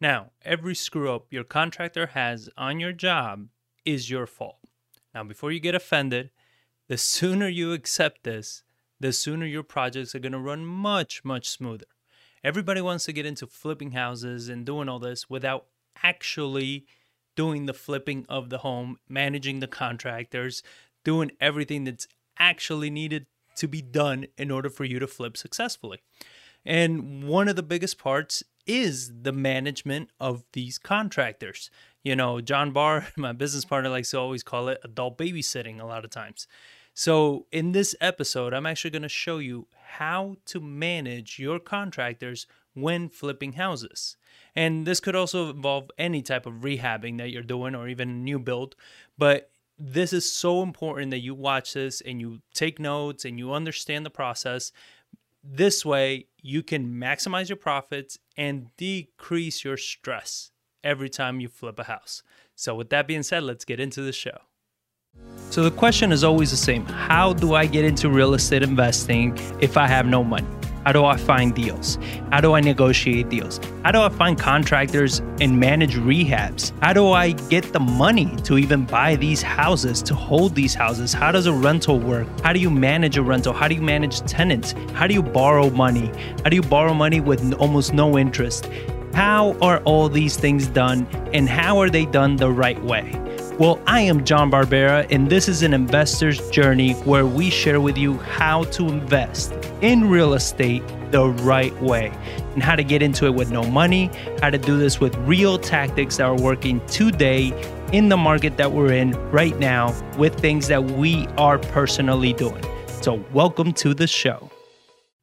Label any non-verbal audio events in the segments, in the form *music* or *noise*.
Now, every screw up your contractor has on your job is your fault. Now, before you get offended, the *laughs* sooner you accept this, the sooner your projects are going to run much, much smoother. Everybody wants to get into flipping houses and doing all this without actually doing the flipping of the home, managing the contractors, doing everything that's actually needed to be done in order for you to flip successfully. And one of the biggest parts is the management of these contractors. You know, John Barr, *laughs* my business partner, likes to always call it adult babysitting a lot of times. So, in this episode, I'm actually going to show you how to manage your contractors when flipping houses. And this could also involve any type of rehabbing that you're doing or even a new build. But this is so important that you watch this and you take notes and you understand the process. This way, you can maximize your profits and decrease your stress every time you flip a house. So, with that being said, let's get into the show. So, the question is always the same How do I get into real estate investing if I have no money? How do I find deals? How do I negotiate deals? How do I find contractors and manage rehabs? How do I get the money to even buy these houses, to hold these houses? How does a rental work? How do you manage a rental? How do you manage tenants? How do you borrow money? How do you borrow money with almost no interest? How are all these things done and how are they done the right way? Well, I am John Barbera, and this is an investor's journey where we share with you how to invest in real estate the right way and how to get into it with no money, how to do this with real tactics that are working today in the market that we're in right now with things that we are personally doing. So, welcome to the show.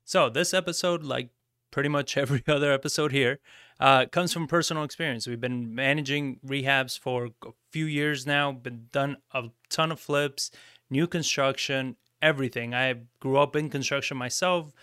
So, this episode, like pretty much *laughs* every other episode here, uh, comes from personal experience. We've been managing rehabs for a few years now, been done a ton of flips, new construction, everything. I grew up in construction myself,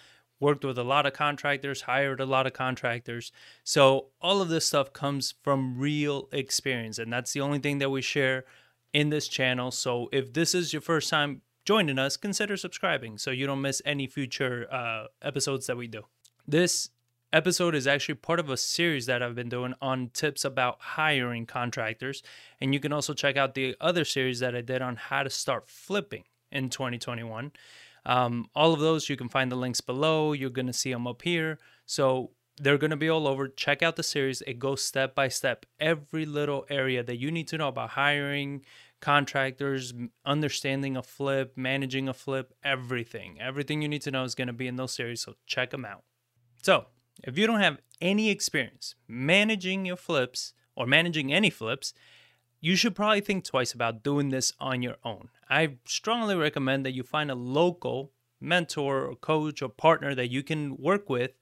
worked with a lot of contractors, hired a lot of contractors. So all of this stuff comes from real experience, and that's the only thing that we share in this channel. So if this is your first time joining us, consider subscribing so you don't miss any future uh, episodes that we do. This episode is actually part of a series that I've been doing on tips about hiring contractors. And you can also check out the other series that I did on how to start flipping in 2021. Um, all of those, you can find the links below. You're going to see them up here. So they're going to be all over. Check out the series. It goes step by step, every little area that you need to know about hiring contractors, understanding a flip, managing a flip, everything. Everything you need to know is going to be in those series. So check them out. So, if you don't have any experience managing your flips or managing any flips, you should probably think twice about doing this on your own. I strongly recommend that you find a local mentor or coach or partner that you can work with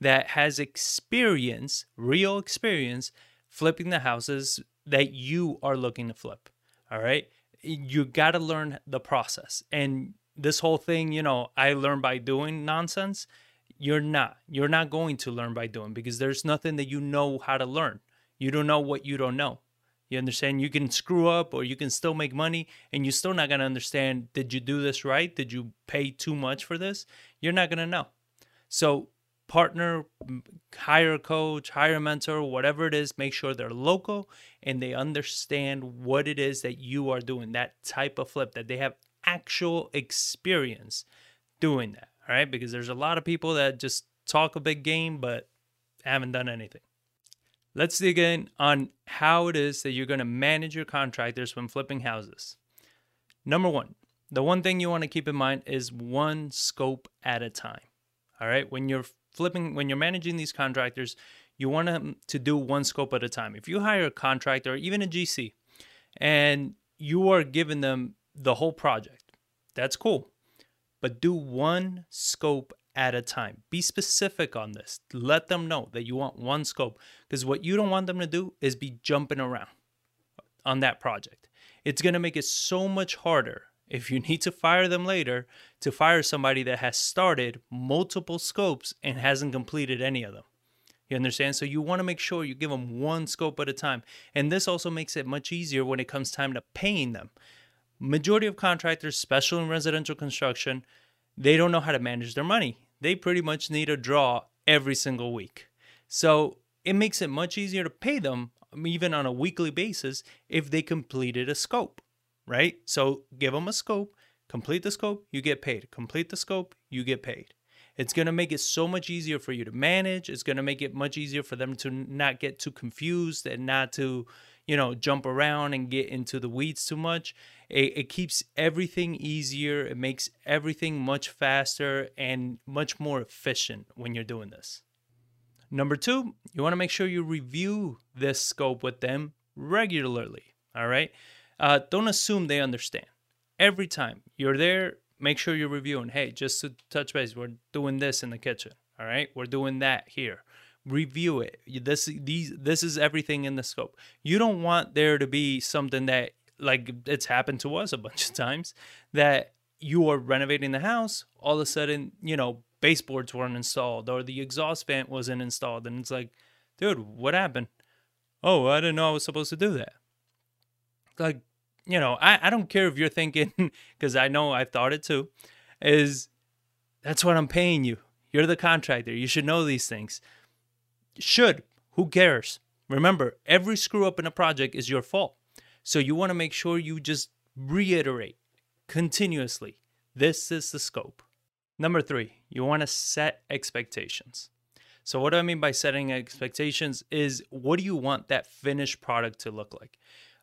that has experience, real experience, flipping the houses that you are looking to flip. All right. You got to learn the process. And this whole thing, you know, I learned by doing nonsense you're not. You're not going to learn by doing because there's nothing that you know how to learn. You don't know what you don't know. You understand? You can screw up or you can still make money and you're still not going to understand did you do this right? Did you pay too much for this? You're not going to know. So, partner, hire a coach, hire a mentor, whatever it is, make sure they're local and they understand what it is that you are doing, that type of flip, that they have actual experience doing that all right? Because there's a lot of people that just talk a big game but haven't done anything. Let's dig in on how it is that you're going to manage your contractors when flipping houses. Number one, the one thing you want to keep in mind is one scope at a time. All right, when you're flipping, when you're managing these contractors, you want them to do one scope at a time. If you hire a contractor, or even a GC, and you are giving them the whole project, that's cool but do one scope at a time. Be specific on this. Let them know that you want one scope because what you don't want them to do is be jumping around on that project. It's going to make it so much harder if you need to fire them later to fire somebody that has started multiple scopes and hasn't completed any of them. You understand? So you want to make sure you give them one scope at a time. And this also makes it much easier when it comes time to paying them majority of contractors, especially in residential construction, they don't know how to manage their money. They pretty much need a draw every single week. So it makes it much easier to pay them um, even on a weekly basis if they completed a scope, right? So give them a scope, complete the scope, you get paid. Complete the scope, you get paid. It's going to make it so much easier for you to manage. It's going to make it much easier for them to not get too confused and not to, you know, jump around and get into the weeds too much. It, it keeps everything easier. It makes everything much faster and much more efficient when you're doing this. Number two, you want to make sure you review this scope with them regularly. All right. Uh, don't assume they understand. Every time you're there, make sure you're reviewing. Hey, just to touch base, we're doing this in the kitchen. All right, we're doing that here. Review it. This these this is everything in the scope. You don't want there to be something that like it's happened to us a *laughs* bunch of times that you are renovating the house, all of a sudden, you know, baseboards weren't installed or the exhaust vent wasn't installed. And it's like, dude, what happened? Oh, I didn't know I was supposed to do that. Like, you know, I, I don't care if you're thinking, *laughs* because I know I thought it too, is that's what I'm paying you. You're the contractor. You should know these things. Should. Who cares? Remember, every screw up in a project is your fault. So you want to make sure you just reiterate continuously this is the scope. Number three, you want to set expectations. So, what do I mean by setting expectations is what do you want that finished product to look like?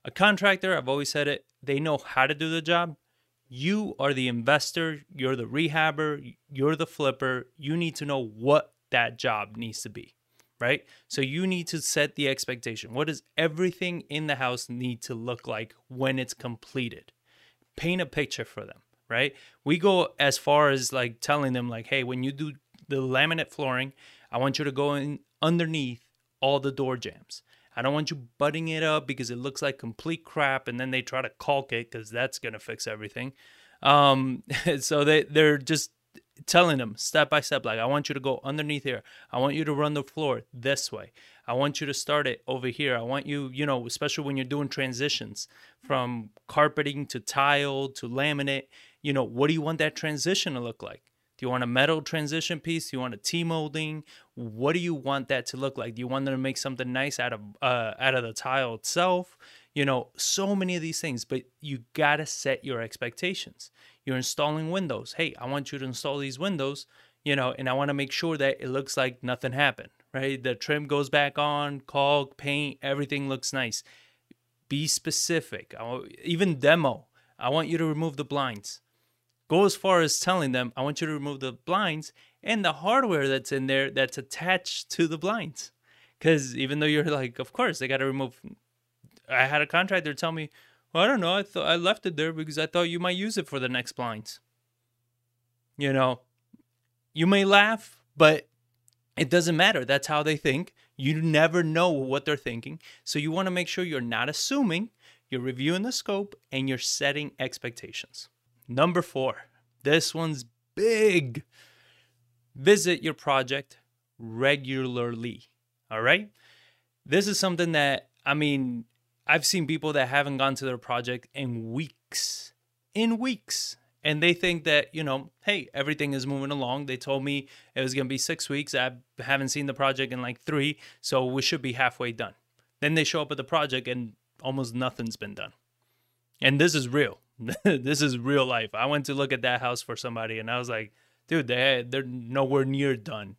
A contractor, I've always said it, they know how to do the job. You are the investor, you're the rehabber, you're the flipper. You need to know what that job needs to be, right? So you need to set the expectation. What does everything in the house need to look like when it's completed? Paint a picture for them, right? We go as far as like telling them like, "Hey, when you do the laminate flooring, I want you to go in underneath all the door jambs. I don't want you butting it up because it looks like complete crap, and then they try to caulk it because that's gonna fix everything. Um, *laughs* so they they're just telling them step by step, like I want you to go underneath here. I want you to run the floor this way. I want you to start it over here. I want you, you know, especially when you're doing transitions from carpeting to tile to laminate. You know, what do you want that transition to look like? Do you want a metal transition piece? Do you want a T molding? What do you want that to look like? Do you want them to make something nice out of uh, out of the tile itself? You know, so many of these things, but you gotta set your expectations. You're installing windows. Hey, I want you to install these windows, you know, and I want to make sure that it looks like nothing happened, right? The trim goes back on, caulk, paint, everything looks nice. Be specific. Even demo. I want you to remove the blinds go as far as telling them, I want you to remove the blinds and the hardware that's in there that's attached to the blinds. Because even though you're like, of course, they got to remove. I had a contractor tell me, well, I don't know. I thought I left it there because I thought you might use it for the next blinds. You know, you may laugh, but it doesn't matter. That's how they think. You never know what they're thinking. So you want to make sure you're not assuming, you're reviewing the scope, and you're setting expectations. Number four, this one's big. Visit your project regularly. All right. This is something that, I mean, I've seen people that haven't gone to their project in weeks, in weeks. And they think that, you know, hey, everything is moving along. They told me it was going to be six weeks. I haven't seen the project in like three. So we should be halfway done. Then they show up at the project and almost nothing's been done. And this is real. *laughs* this is real life. I went to look at that house for somebody and I was like, dude, they they're nowhere near done.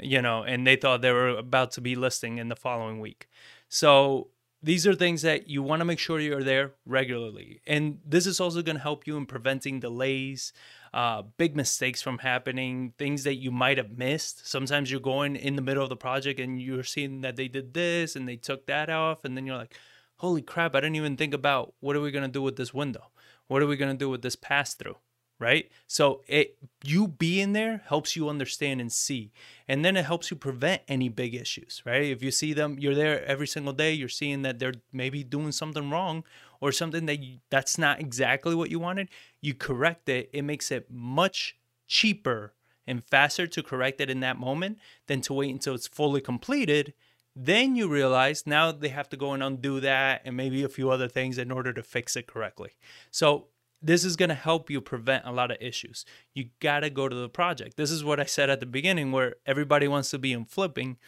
You know, and they thought they were about to be listing in the following week. So these are things that you want to make sure you're there regularly. And this is also going to help you in preventing delays, uh, big mistakes from happening, things that you might have missed. Sometimes you're going in the middle of the project and you're seeing that they did this and they took that off. And then you're like, holy crap, I didn't even think about what are we going to do with this window? What are we going to do with this pass through? Right? So it you being there helps you understand and see. And then it helps you prevent any big issues, right? If you see them, you're there every single day, you're seeing that they're maybe doing something wrong or something that you, that's not exactly what you wanted, you correct it. It makes it much cheaper and faster to correct it in that moment than to wait until it's fully completed then you realize now they have to go and undo that and maybe a few other things in order to fix it correctly. So this is going to help you prevent a lot of issues. You got to go to the project. This is what I said at the beginning where everybody wants to be in flipping,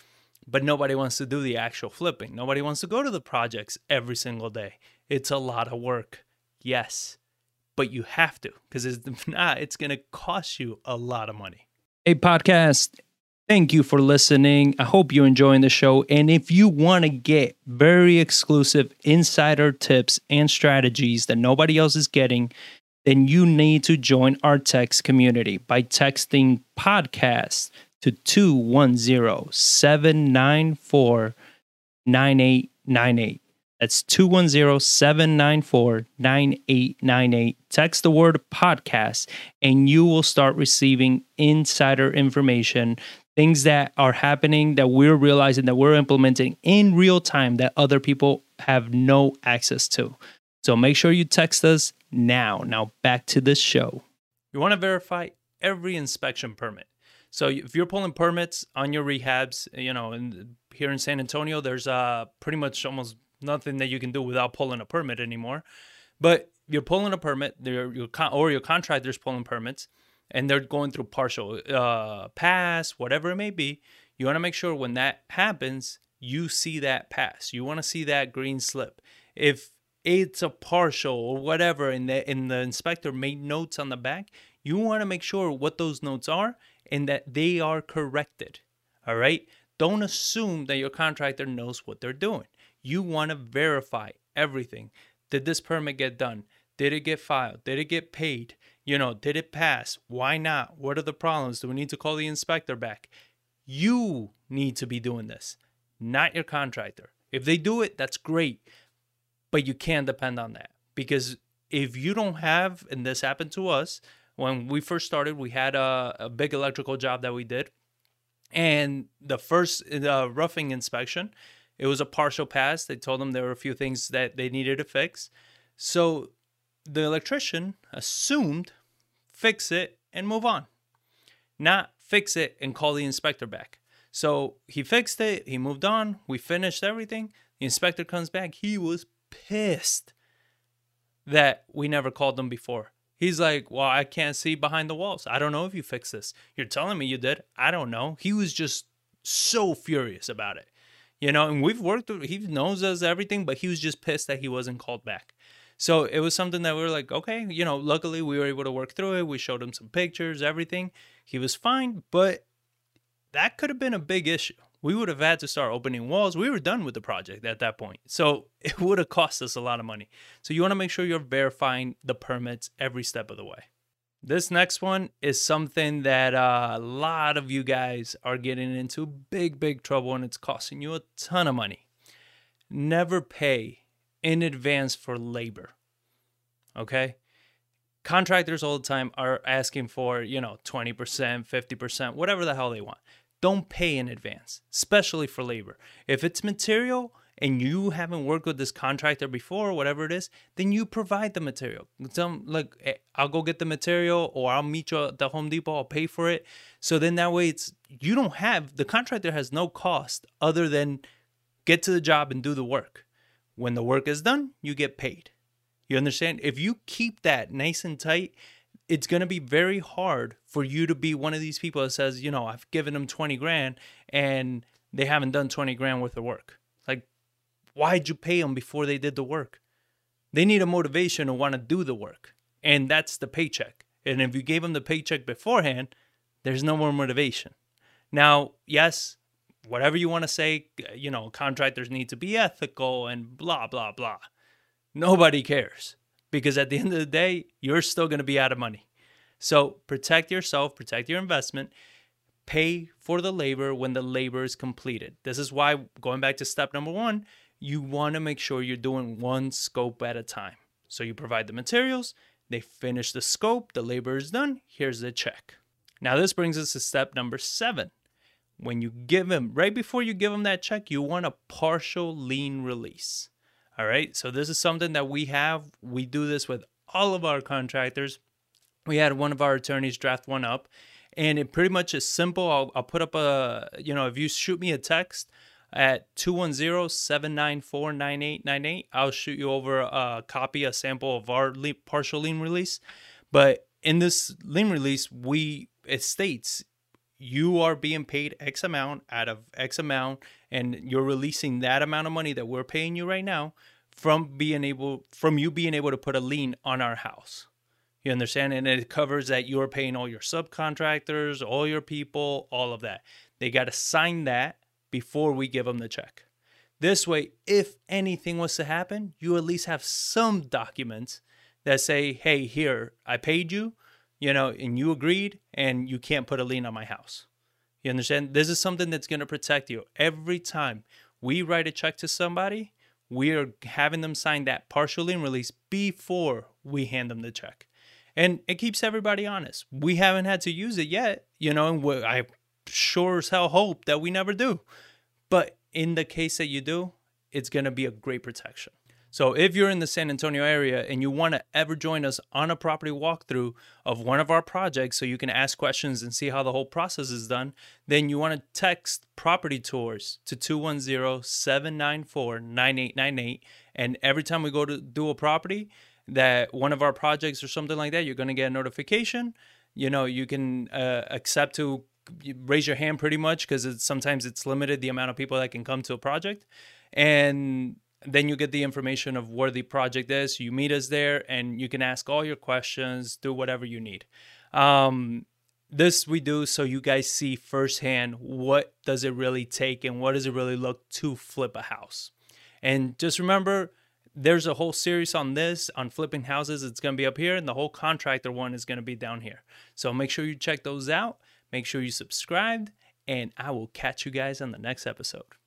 But nobody wants to do the actual flipping. Nobody wants to go to the projects every single day. It's a lot of work. Yes. But you have to because if *laughs* not, it's going to cost you a lot of money. Hey, podcast. Thank you for listening. I hope you're enjoying the show. And if you want to get very exclusive insider tips and strategies that nobody else is getting, then you need to join our text community by texting podcast to 210 794 9898. That's 210 794 9898. Text the word podcast, and you will start receiving insider information, things that are happening that we're realizing that we're implementing in real time that other people have no access to. So make sure you text us now. Now back to the show. You want to verify every inspection permit. So if you're pulling permits on your rehabs, you know, here in San Antonio, there's uh pretty much almost nothing that you can do without pulling a permit anymore. But you're pulling a permit, your or your contractor's pulling permits, and they're going through partial uh, pass, whatever it may be. You want to make sure when that happens, you see that pass. You want to see that green slip. If it's a partial or whatever, and the and the inspector made notes on the back, you want to make sure what those notes are and that they are corrected. All right. Don't assume that your contractor knows what they're doing. You want to verify everything. Did this permit get done? Did it get filed? Did it get paid? You know, did it pass? Why not? What are the problems? Do we need to call the inspector back? You need to be doing this, not your contractor. If they do it, that's great but you can't depend on that because if you don't have, and this happened to us when we first started, we had a, a big electrical job that we did. And the first uh, roughing inspection, it was a partial pass. They told them there were a few things that they needed to fix. So the electrician assumed fix it and move on, not fix it and call the inspector back. So he fixed it, he moved on, we finished everything. The inspector comes back, he was pissed that we never called them before. He's like, Well, I can't see behind the walls. I don't know if you fixed this. You're telling me you did. I don't know. He was just so furious about it. You know, and we've worked he knows us everything, but he was just pissed that he wasn't called back. So it was something that we were like, okay, you know, luckily we were able to work through it. We showed him some pictures, everything. He was fine, but that could have been a big issue we would have had to start opening walls. We were done with the project at that point. So *laughs* it would have cost us a lot of money. So you want to make sure you're verifying the permits every step of the way. This next one is something that uh, a lot of you guys are getting into big, big trouble and it's costing you a ton of money. Never pay in advance for labor. Okay? Contractors all the time are asking for, you know, 20%, 50%, whatever the hell they want don't pay in advance, especially for labor. If it's material and you haven't worked with this contractor before, whatever it is, then you provide the material. Tell them, like, eh, hey, I'll go get the material or I'll meet you at the Home Depot, I'll pay for it. So then that way it's, you don't have, the contractor has no cost other than get to the job and do the work. When the work is done, you get paid. You understand? If you keep that nice and tight, it's going to be very hard for you to be one of these people that says, you know, I've given them 20 grand and they haven't done 20 grand worth of work. Like, why'd you pay them before they did the work? They need a motivation to want to do the work. And that's the paycheck. And if you gave them the paycheck beforehand, there's no more motivation. Now, yes, whatever you want to say, you know, contractors need to be ethical and blah, blah, blah. Nobody cares because at the end of the day, you're still going to be out of money. So protect yourself, protect your investment, pay for the labor when the labor is completed. This is why, going back to step number one, you want to make sure you're doing one scope at a time. So you provide the materials, they finish the scope, the labor is done, here's the check. Now, this brings us to step number seven. When you give them, right before you give them that check, you want a partial lien release. All right. So this is something that we have. We do this with all of our contractors. We had one of our attorneys draft one up, and it pretty much is simple. I'll, I'll put up a, you know, if you shoot me a text at 210-794-9898, I'll shoot you over a copy, a sample of our partial lien release. But in this lien release, we it states you are being paid X amount out of X amount, and you're releasing that amount of money that we're paying you right now from being able from you being able to put a lien on our house. You understand? And it covers that you're paying all your subcontractors, all your people, all of that. They got to sign that before we give them the check. This way, if anything was to happen, you at least have some documents that say, hey, here, I paid you, you know, and you agreed, and you can't put a lien on my house. You understand? This is something that's going to protect you. Every time we write a check to somebody, we are having them sign that partial lien release before we hand them the check. And it keeps everybody honest. We haven't had to use it yet, you know, and I sure as hell hope that we never do. But in the case that you do, it's going to be a great protection. So if you're in the San Antonio area and you want to ever join us on a property walkthrough of one of our projects so you can ask questions and see how the whole process is done, then you want to text property tours to 210-794-9898 and every time we go to do a property that one of our projects or something like that, you're going to get a notification. You know, you can uh, accept to raise your hand pretty much because sometimes it's limited the amount of people that can come to a project and then you get the information of where the project is. You meet us there and you can ask all your questions do whatever you need. Um, this we do so you guys see firsthand what does it really take and what does it really look to flip a house. And just remember there's a whole series on this on flipping houses. It's going to be up here and the whole contractor one is going to be down here. So make sure you check those out. Make sure you subscribed, and I will catch you guys on the next episode.